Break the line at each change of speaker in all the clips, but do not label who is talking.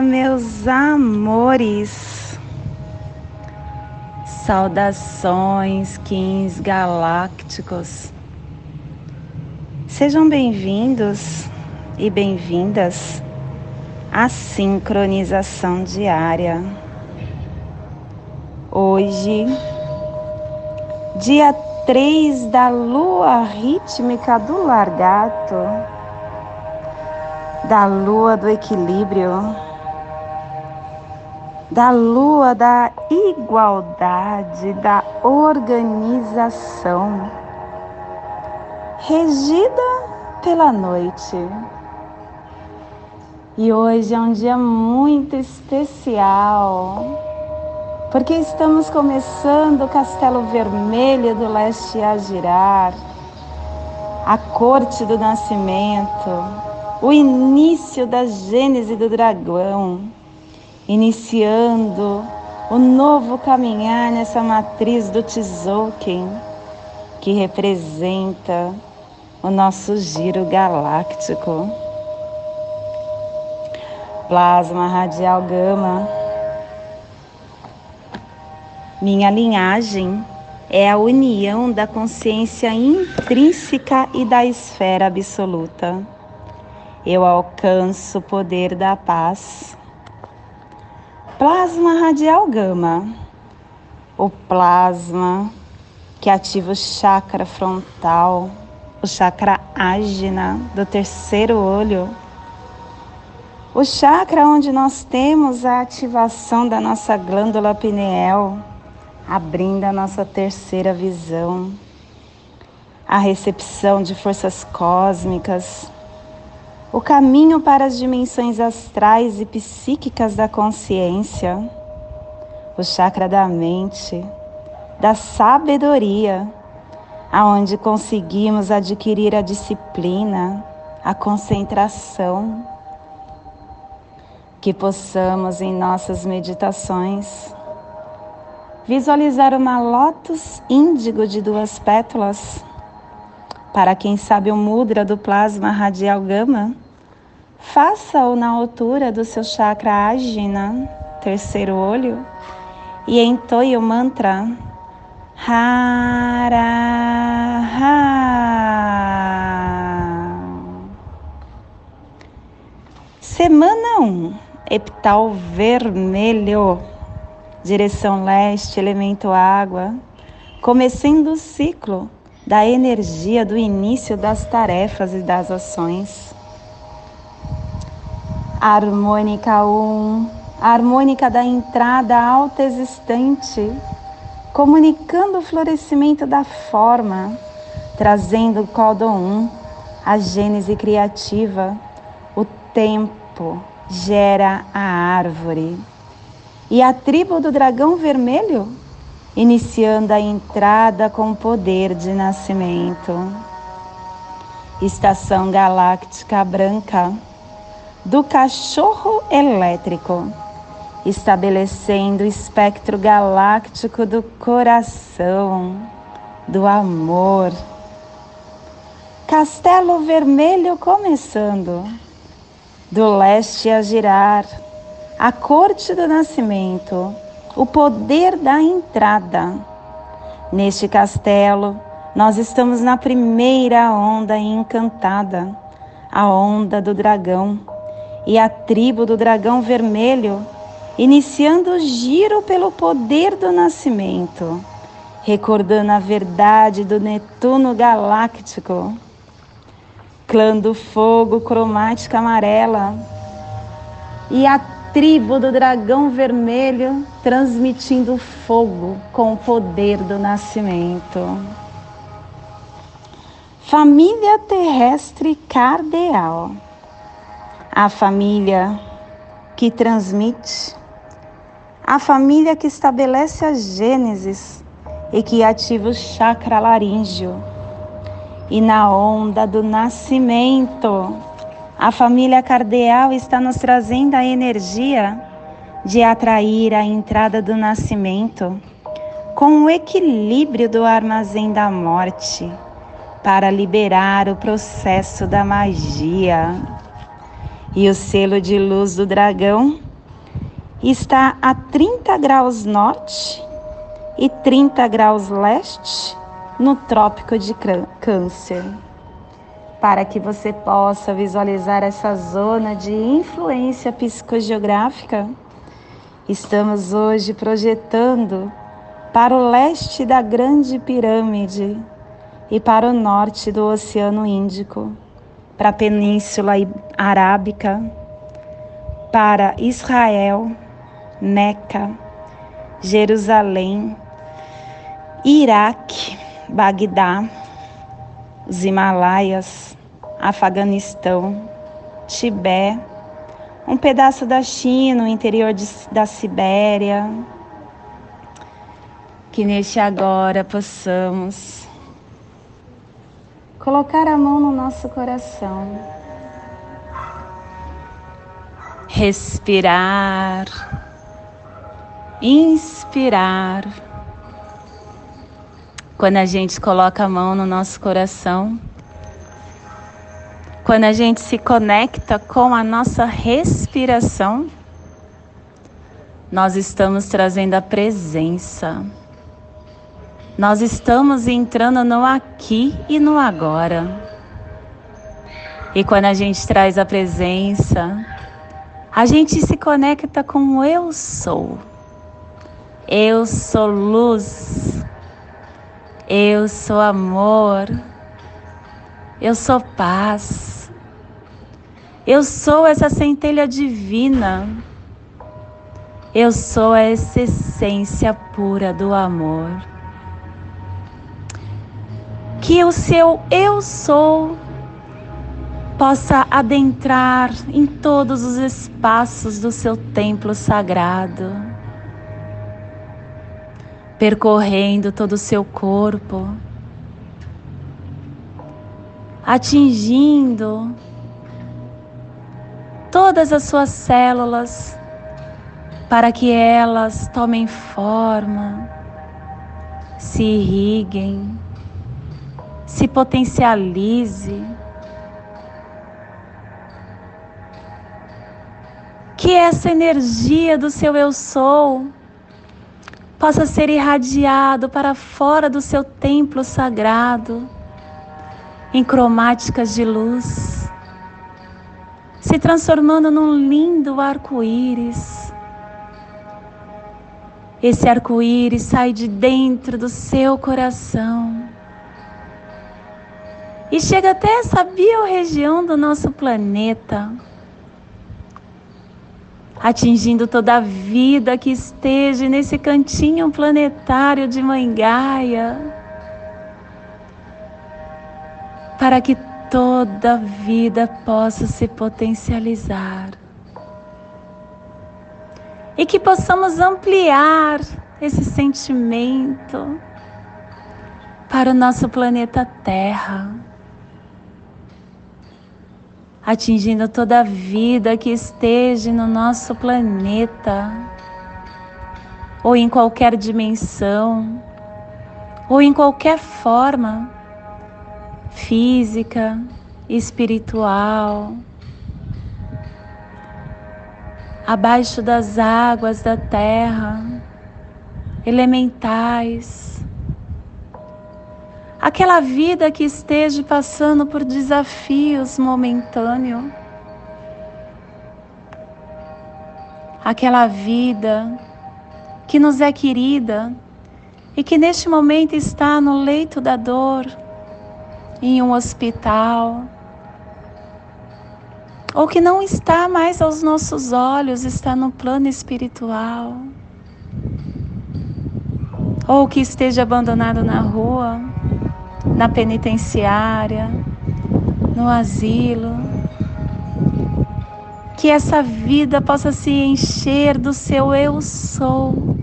Meus amores. Saudações, Kings galácticos. Sejam bem-vindos e bem-vindas à sincronização diária. Hoje, dia 3 da lua rítmica do largato da lua do equilíbrio, da lua da igualdade, da organização, regida pela noite. E hoje é um dia muito especial, porque estamos começando o Castelo Vermelho do Leste a girar, a corte do nascimento o início da gênese do dragão, iniciando o novo caminhar nessa matriz do Tzolk'in, que representa o nosso giro galáctico. Plasma radial gama. Minha linhagem é a união da consciência intrínseca e da esfera absoluta eu alcanço o poder da paz. Plasma radial gama, o plasma que ativa o chakra frontal, o chakra ágina do terceiro olho, o chakra onde nós temos a ativação da nossa glândula pineal, abrindo a nossa terceira visão, a recepção de forças cósmicas o caminho para as dimensões astrais e psíquicas da consciência, o chakra da mente, da sabedoria, aonde conseguimos adquirir a disciplina, a concentração, que possamos em nossas meditações visualizar uma lótus índigo de duas pétalas para quem sabe o mudra do plasma radial gama, faça-o na altura do seu chakra ágina, terceiro olho, e entoie o mantra Hara Semana 1, epital vermelho, direção leste, elemento água, começando o ciclo da energia do início das tarefas e das ações. Harmônica 1, a harmônica da entrada alta existente, comunicando o florescimento da forma, trazendo o códon 1, a gênese criativa, o tempo gera a árvore. E a tribo do dragão vermelho iniciando a entrada com poder de nascimento. Estação Galáctica Branca do Cachorro Elétrico, estabelecendo o espectro galáctico do coração, do amor. Castelo Vermelho começando, do leste a girar, a corte do nascimento o poder da entrada. Neste castelo, nós estamos na primeira onda encantada, a onda do dragão, e a tribo do dragão vermelho, iniciando o giro pelo poder do nascimento, recordando a verdade do Netuno galáctico. Clã do fogo cromática amarela e a tribo do dragão vermelho transmitindo fogo com o poder do nascimento. Família terrestre cardeal. A família que transmite, a família que estabelece a gênesis e que ativa o chakra laríngeo. E na onda do nascimento, a família cardeal está nos trazendo a energia de atrair a entrada do nascimento com o equilíbrio do armazém da morte para liberar o processo da magia. E o selo de luz do dragão está a 30 graus norte e 30 graus leste no Trópico de Câncer. Para que você possa visualizar essa zona de influência psicogeográfica, estamos hoje projetando para o leste da Grande Pirâmide e para o norte do Oceano Índico para a Península Arábica, para Israel, Meca, Jerusalém, Iraque, Bagdá, os Himalaias, Afeganistão, Tibete, um pedaço da China, o interior de, da Sibéria. Que neste agora possamos colocar a mão no nosso coração, respirar, inspirar. Quando a gente coloca a mão no nosso coração, quando a gente se conecta com a nossa respiração, nós estamos trazendo a presença nós estamos entrando no aqui e no agora. E quando a gente traz a presença, a gente se conecta com o eu sou. Eu sou luz. Eu sou amor. Eu sou paz. Eu sou essa centelha divina. Eu sou a essência pura do amor que o seu eu sou possa adentrar em todos os espaços do seu templo sagrado, percorrendo todo o seu corpo, atingindo todas as suas células para que elas tomem forma, se irriguem se potencialize. Que essa energia do seu eu sou possa ser irradiado para fora do seu templo sagrado em cromáticas de luz, se transformando num lindo arco-íris. Esse arco-íris sai de dentro do seu coração e chega até essa biorregião do nosso planeta, atingindo toda a vida que esteja nesse cantinho planetário de Mãe Gaia, para que toda a vida possa se potencializar. E que possamos ampliar esse sentimento para o nosso planeta Terra atingindo toda a vida que esteja no nosso planeta, ou em qualquer dimensão, ou em qualquer forma física, espiritual, abaixo das águas da terra, elementais aquela vida que esteja passando por desafios momentâneos, aquela vida que nos é querida e que neste momento está no leito da dor, em um hospital, ou que não está mais aos nossos olhos, está no plano espiritual, ou que esteja abandonado na rua na penitenciária, no asilo. Que essa vida possa se encher do seu eu sou,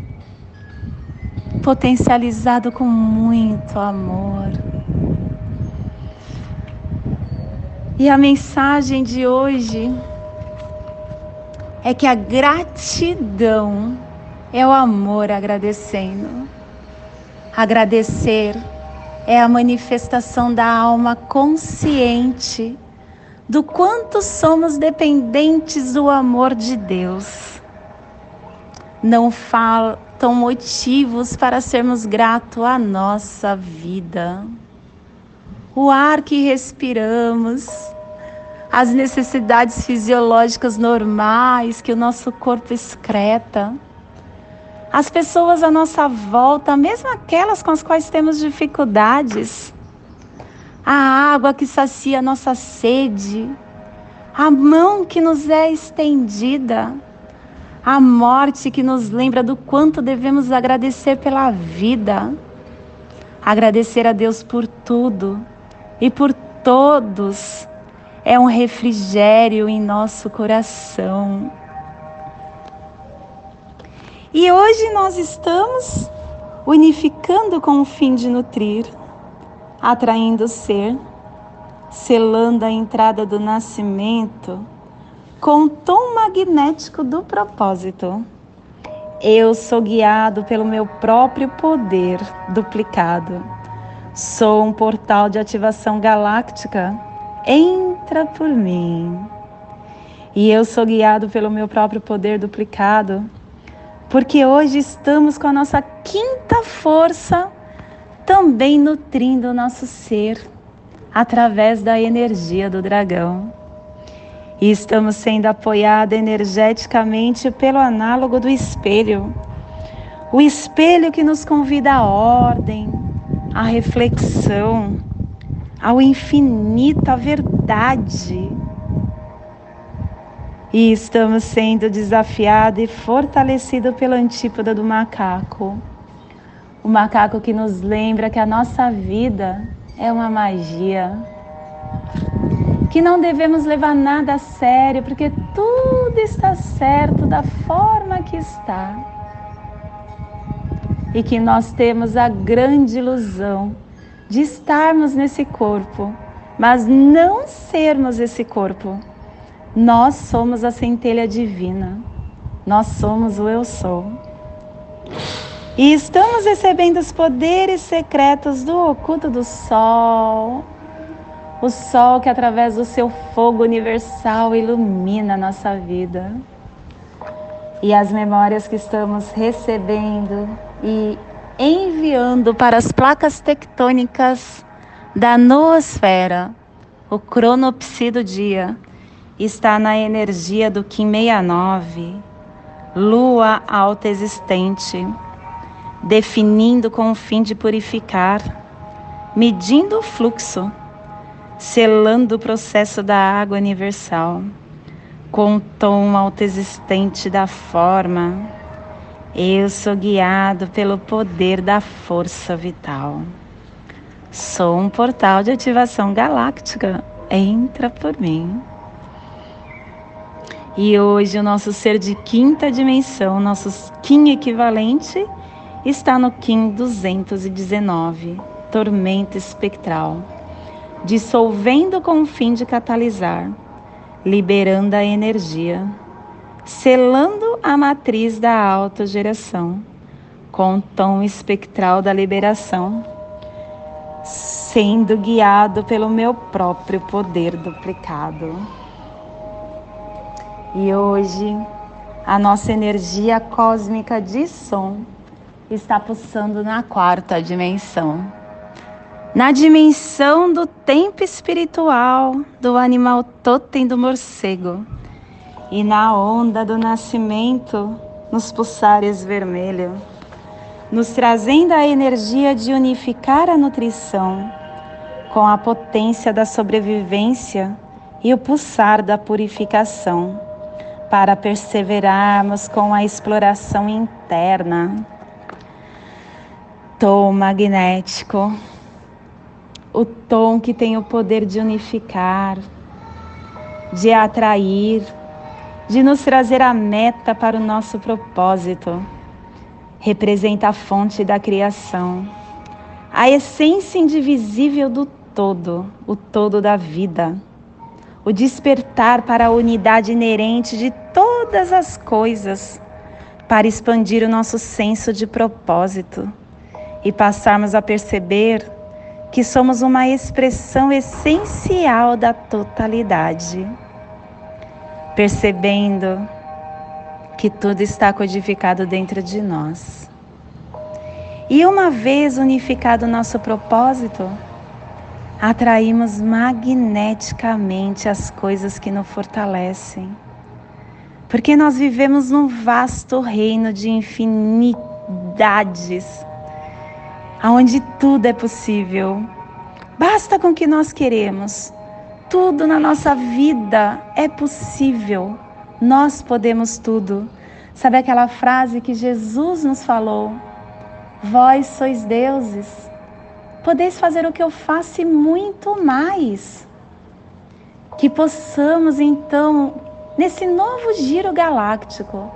potencializado com muito amor. E a mensagem de hoje é que a gratidão é o amor agradecendo. Agradecer é a manifestação da alma consciente do quanto somos dependentes do amor de Deus. Não faltam motivos para sermos gratos à nossa vida. O ar que respiramos, as necessidades fisiológicas normais que o nosso corpo excreta, as pessoas à nossa volta, mesmo aquelas com as quais temos dificuldades, a água que sacia a nossa sede, a mão que nos é estendida, a morte que nos lembra do quanto devemos agradecer pela vida, agradecer a Deus por tudo e por todos é um refrigério em nosso coração. E hoje nós estamos unificando com o fim de nutrir, atraindo o ser, selando a entrada do nascimento com o tom magnético do propósito. Eu sou guiado pelo meu próprio poder duplicado. Sou um portal de ativação galáctica entra por mim. E eu sou guiado pelo meu próprio poder duplicado, porque hoje estamos com a nossa quinta força também nutrindo o nosso ser através da energia do dragão. E estamos sendo apoiados energeticamente pelo análogo do espelho. O espelho que nos convida à ordem, à reflexão, ao infinito, à verdade. E estamos sendo desafiados e fortalecidos pela antípoda do macaco. O macaco que nos lembra que a nossa vida é uma magia. Que não devemos levar nada a sério, porque tudo está certo da forma que está. E que nós temos a grande ilusão de estarmos nesse corpo, mas não sermos esse corpo. Nós somos a centelha divina. Nós somos o eu sou. E estamos recebendo os poderes secretos do oculto do sol. O sol que através do seu fogo universal ilumina a nossa vida. E as memórias que estamos recebendo e enviando para as placas tectônicas da noosfera. O cronopsi do dia está na energia do Kim 69, lua alta existente, definindo com o fim de purificar, medindo o fluxo, selando o processo da água universal, com o tom autoexistente da forma eu sou guiado pelo poder da força vital. Sou um portal de ativação galáctica. Entra por mim. E hoje o nosso ser de quinta dimensão, nosso Kim equivalente, está no Kim 219, tormenta espectral, dissolvendo com o fim de catalisar, liberando a energia selando a matriz da autogeração com o tom espectral da liberação, sendo guiado pelo meu próprio poder duplicado. E hoje a nossa energia cósmica de som está pulsando na quarta dimensão. Na dimensão do tempo espiritual do animal totem do morcego. E na onda do nascimento, nos pulsares vermelhos, nos trazendo a energia de unificar a nutrição com a potência da sobrevivência e o pulsar da purificação, para perseverarmos com a exploração interna. Tom magnético, o tom que tem o poder de unificar, de atrair, de nos trazer a meta para o nosso propósito. Representa a fonte da criação, a essência indivisível do todo, o todo da vida. O despertar para a unidade inerente de todas as coisas, para expandir o nosso senso de propósito e passarmos a perceber que somos uma expressão essencial da totalidade, percebendo que tudo está codificado dentro de nós. E uma vez unificado nosso propósito, atraímos magneticamente as coisas que nos fortalecem. Porque nós vivemos num vasto reino de infinidades, onde tudo é possível. Basta com o que nós queremos. Tudo na nossa vida é possível. Nós podemos tudo. Sabe aquela frase que Jesus nos falou? Vós sois deuses podeis fazer o que eu faço e muito mais. Que possamos então, nesse novo giro galáctico,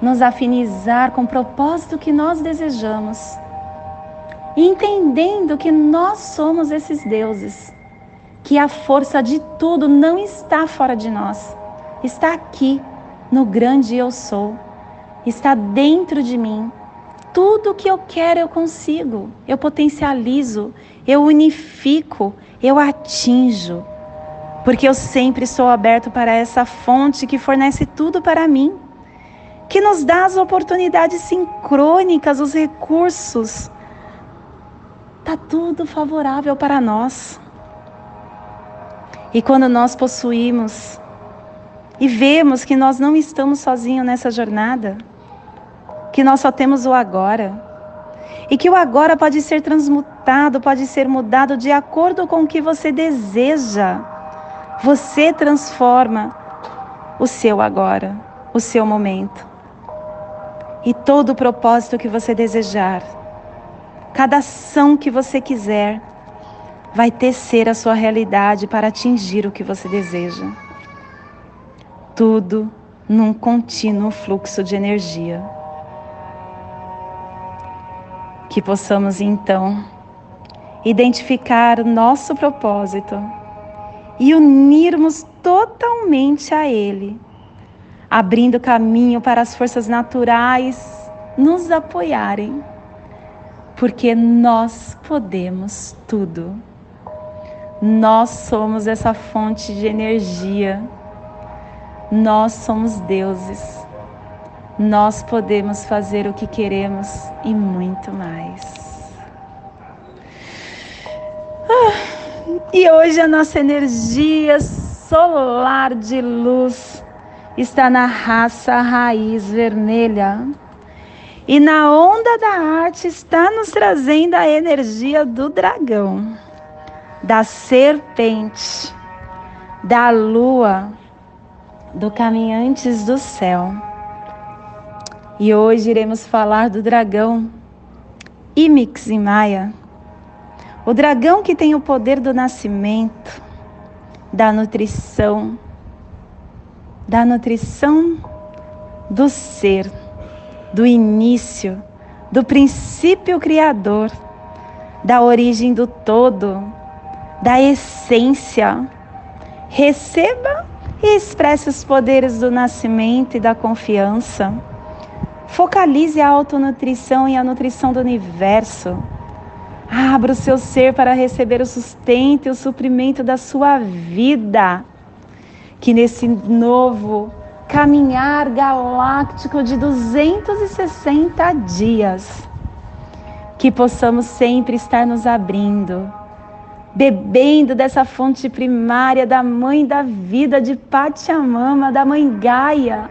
nos afinizar com o propósito que nós desejamos, entendendo que nós somos esses deuses, que a força de tudo não está fora de nós, está aqui no grande eu sou, está dentro de mim tudo que eu quero eu consigo, eu potencializo, eu unifico, eu atinjo. Porque eu sempre estou aberto para essa fonte que fornece tudo para mim, que nos dá as oportunidades sincrônicas, os recursos. Está tudo favorável para nós. E quando nós possuímos e vemos que nós não estamos sozinhos nessa jornada, que nós só temos o agora. E que o agora pode ser transmutado, pode ser mudado de acordo com o que você deseja. Você transforma o seu agora, o seu momento. E todo o propósito que você desejar, cada ação que você quiser, vai tecer a sua realidade para atingir o que você deseja. Tudo num contínuo fluxo de energia que possamos então identificar nosso propósito e unirmos totalmente a Ele, abrindo caminho para as forças naturais nos apoiarem, porque nós podemos tudo. Nós somos essa fonte de energia. Nós somos deuses. Nós podemos fazer o que queremos e muito mais. Ah, e hoje a nossa energia solar de luz está na raça raiz vermelha. E na onda da arte está nos trazendo a energia do dragão, da serpente, da lua, do caminhantes do céu. E hoje iremos falar do dragão Imix em Maia. O dragão que tem o poder do nascimento, da nutrição, da nutrição do ser, do início, do princípio criador, da origem do todo, da essência. Receba e expresse os poderes do nascimento e da confiança Focalize a autonutrição e a nutrição do universo. Abra o seu ser para receber o sustento e o suprimento da sua vida. Que nesse novo caminhar galáctico de 260 dias, que possamos sempre estar nos abrindo, bebendo dessa fonte primária da mãe da vida de Pachamama, da mãe Gaia,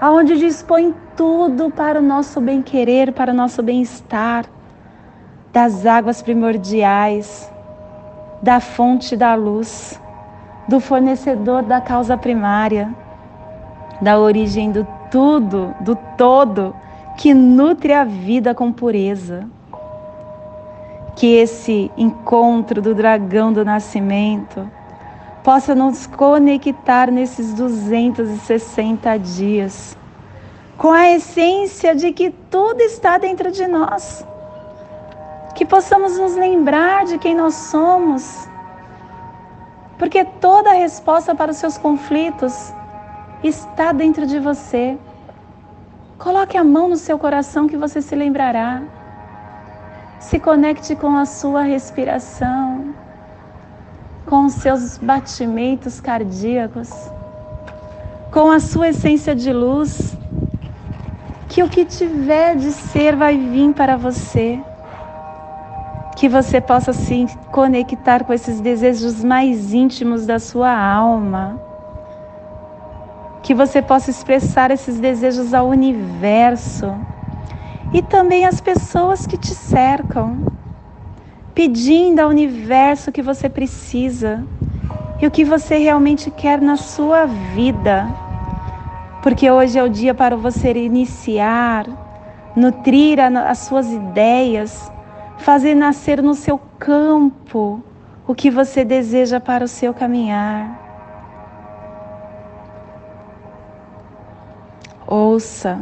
aonde dispõe tudo para o nosso bem-querer, para o nosso bem-estar, das águas primordiais, da fonte da luz, do fornecedor da causa primária, da origem do tudo, do todo que nutre a vida com pureza. Que esse encontro do dragão do nascimento possa nos conectar nesses 260 dias com a essência de que tudo está dentro de nós. Que possamos nos lembrar de quem nós somos, porque toda a resposta para os seus conflitos está dentro de você. Coloque a mão no seu coração que você se lembrará. Se conecte com a sua respiração, com os seus batimentos cardíacos, com a sua essência de luz, que o que tiver de ser vai vir para você. Que você possa se conectar com esses desejos mais íntimos da sua alma. Que você possa expressar esses desejos ao universo e também às pessoas que te cercam, pedindo ao universo o que você precisa e o que você realmente quer na sua vida. Porque hoje é o dia para você iniciar, nutrir as suas ideias, fazer nascer no seu campo o que você deseja para o seu caminhar. Ouça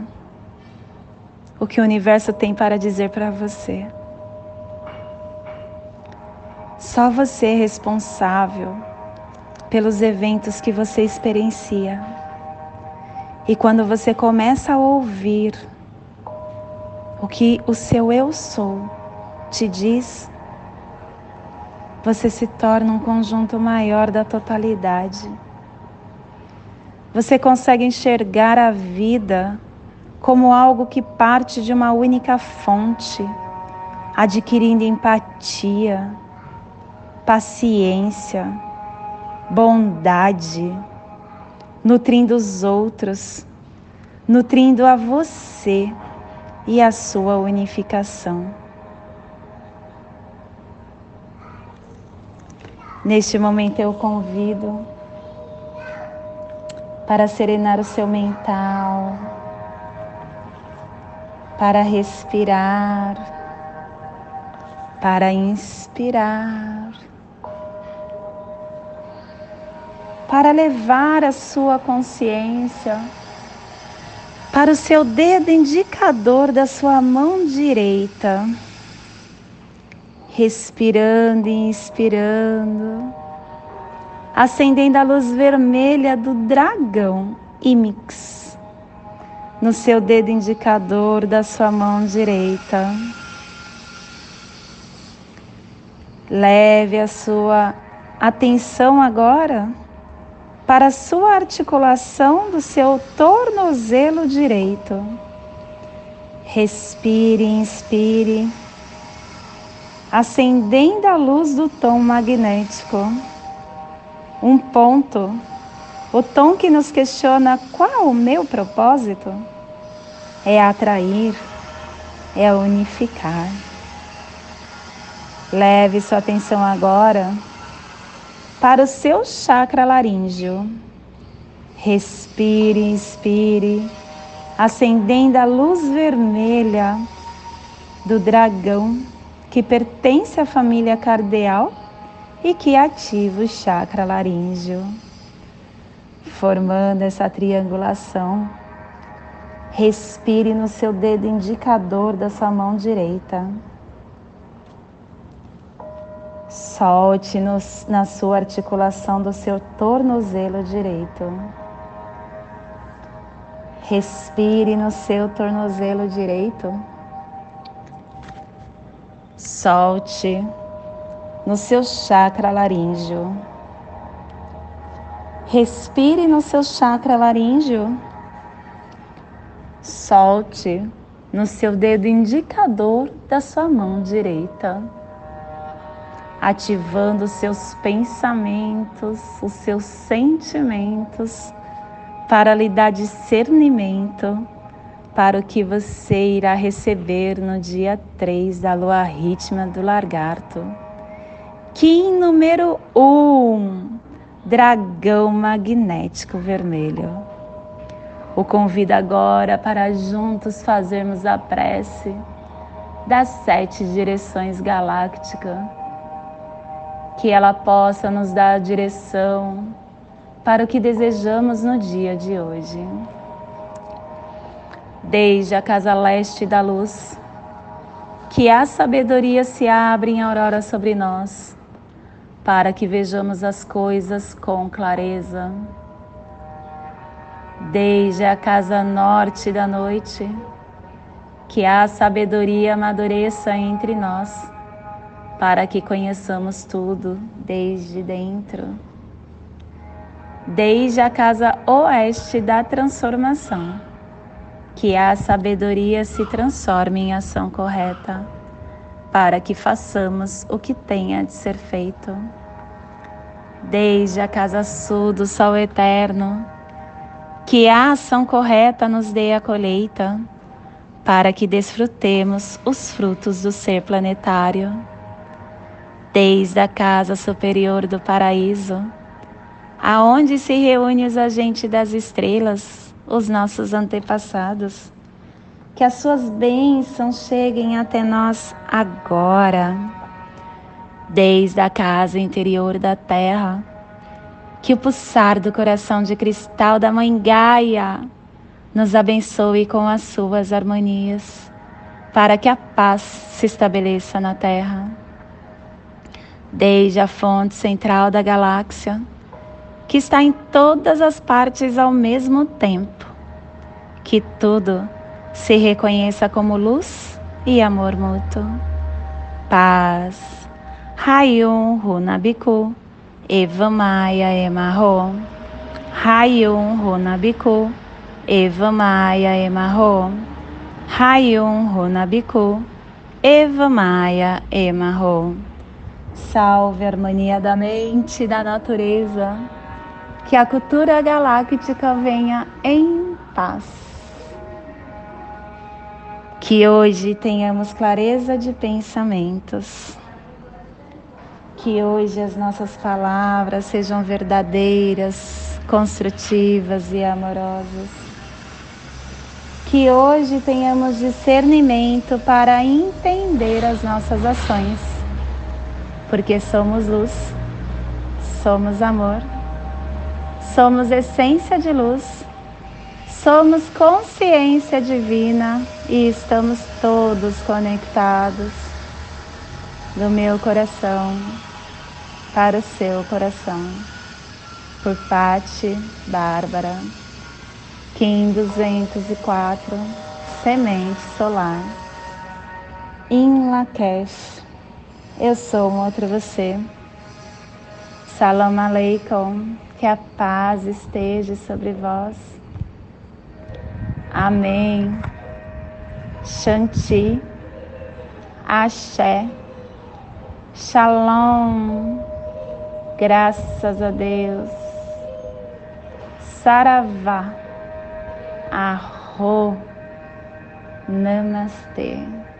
o que o universo tem para dizer para você. Só você é responsável pelos eventos que você experiencia. E quando você começa a ouvir o que o seu eu sou te diz, você se torna um conjunto maior da totalidade. Você consegue enxergar a vida como algo que parte de uma única fonte, adquirindo empatia, paciência, bondade, nutrindo os outros, nutrindo a você e a sua unificação. Neste momento eu convido para serenar o seu mental, para respirar, para inspirar, para levar a sua consciência para o seu dedo indicador da sua mão direita, respirando e inspirando, acendendo a luz vermelha do dragão Imix no seu dedo indicador da sua mão direita. Leve a sua atenção agora para sua articulação do seu tornozelo direito. Respire, inspire, acendendo a luz do tom magnético. Um ponto, o tom que nos questiona qual o meu propósito é atrair, é unificar. Leve sua atenção agora para o seu chakra laríngeo. Respire, inspire, acendendo a luz vermelha do dragão que pertence à família cardeal e que ativa o chakra laríngeo, formando essa triangulação Respire no seu dedo indicador da sua mão direita. Solte no, na sua articulação do seu tornozelo direito. Respire no seu tornozelo direito. Solte no seu chakra laríngeo. Respire no seu chakra laríngeo solte no seu dedo indicador da sua mão direita, ativando os seus pensamentos, os seus sentimentos, para lhe dar discernimento para o que você irá receber no dia 3 da lua rítmica do lagarto. Kim número 1, um, dragão magnético vermelho o convido agora para juntos fazermos a prece das sete direções galácticas, que ela possa nos dar direção para o que desejamos no dia de hoje. Desde a casa leste da luz, que a sabedoria se abra em aurora sobre nós, para que vejamos as coisas com clareza desde a casa norte da noite, que a sabedoria amadureça entre nós, para que conheçamos tudo desde dentro. Desde a casa oeste da transformação, que a sabedoria se transforme em ação correta, para que façamos o que tenha de ser feito. Desde a casa sul do sol eterno, que a ação correta nos dê a colheita, para que desfrutemos os frutos do ser planetário. Desde a casa superior do paraíso, aonde se reúne os agentes das estrelas, os nossos antepassados, que as suas bênçãos cheguem até nós agora. Desde a casa interior da terra, que o pulsar do coração de cristal da Mãe Gaia nos abençoe com as suas harmonias, para que a paz se estabeleça na Terra. Desde a fonte central da galáxia, que está em todas as partes ao mesmo tempo, que tudo se reconheça como luz e amor mútuo. Paz. Rayum Runabiku. Eva Maia Emarro, Rayun Runabiku, Eva Maia Emarro, Rayun Runabiku, Eva Maia Emarro. Salve a harmonia da mente e da natureza, que a cultura galáctica venha em paz. Que hoje tenhamos clareza de pensamentos que hoje as nossas palavras sejam verdadeiras, construtivas e amorosas. Que hoje tenhamos discernimento para entender as nossas ações, porque somos luz, somos amor, somos essência de luz, somos consciência divina e estamos todos conectados do meu coração para o seu coração. Por Pati Bárbara, Kim 204, Semente Solar. Em Lakesh, eu sou um outro você. Salam Aleikum, que a paz esteja sobre vós. Amém. Shanti. Axé. Shalom. Graças a Deus. Saravá. Arro. Namastê.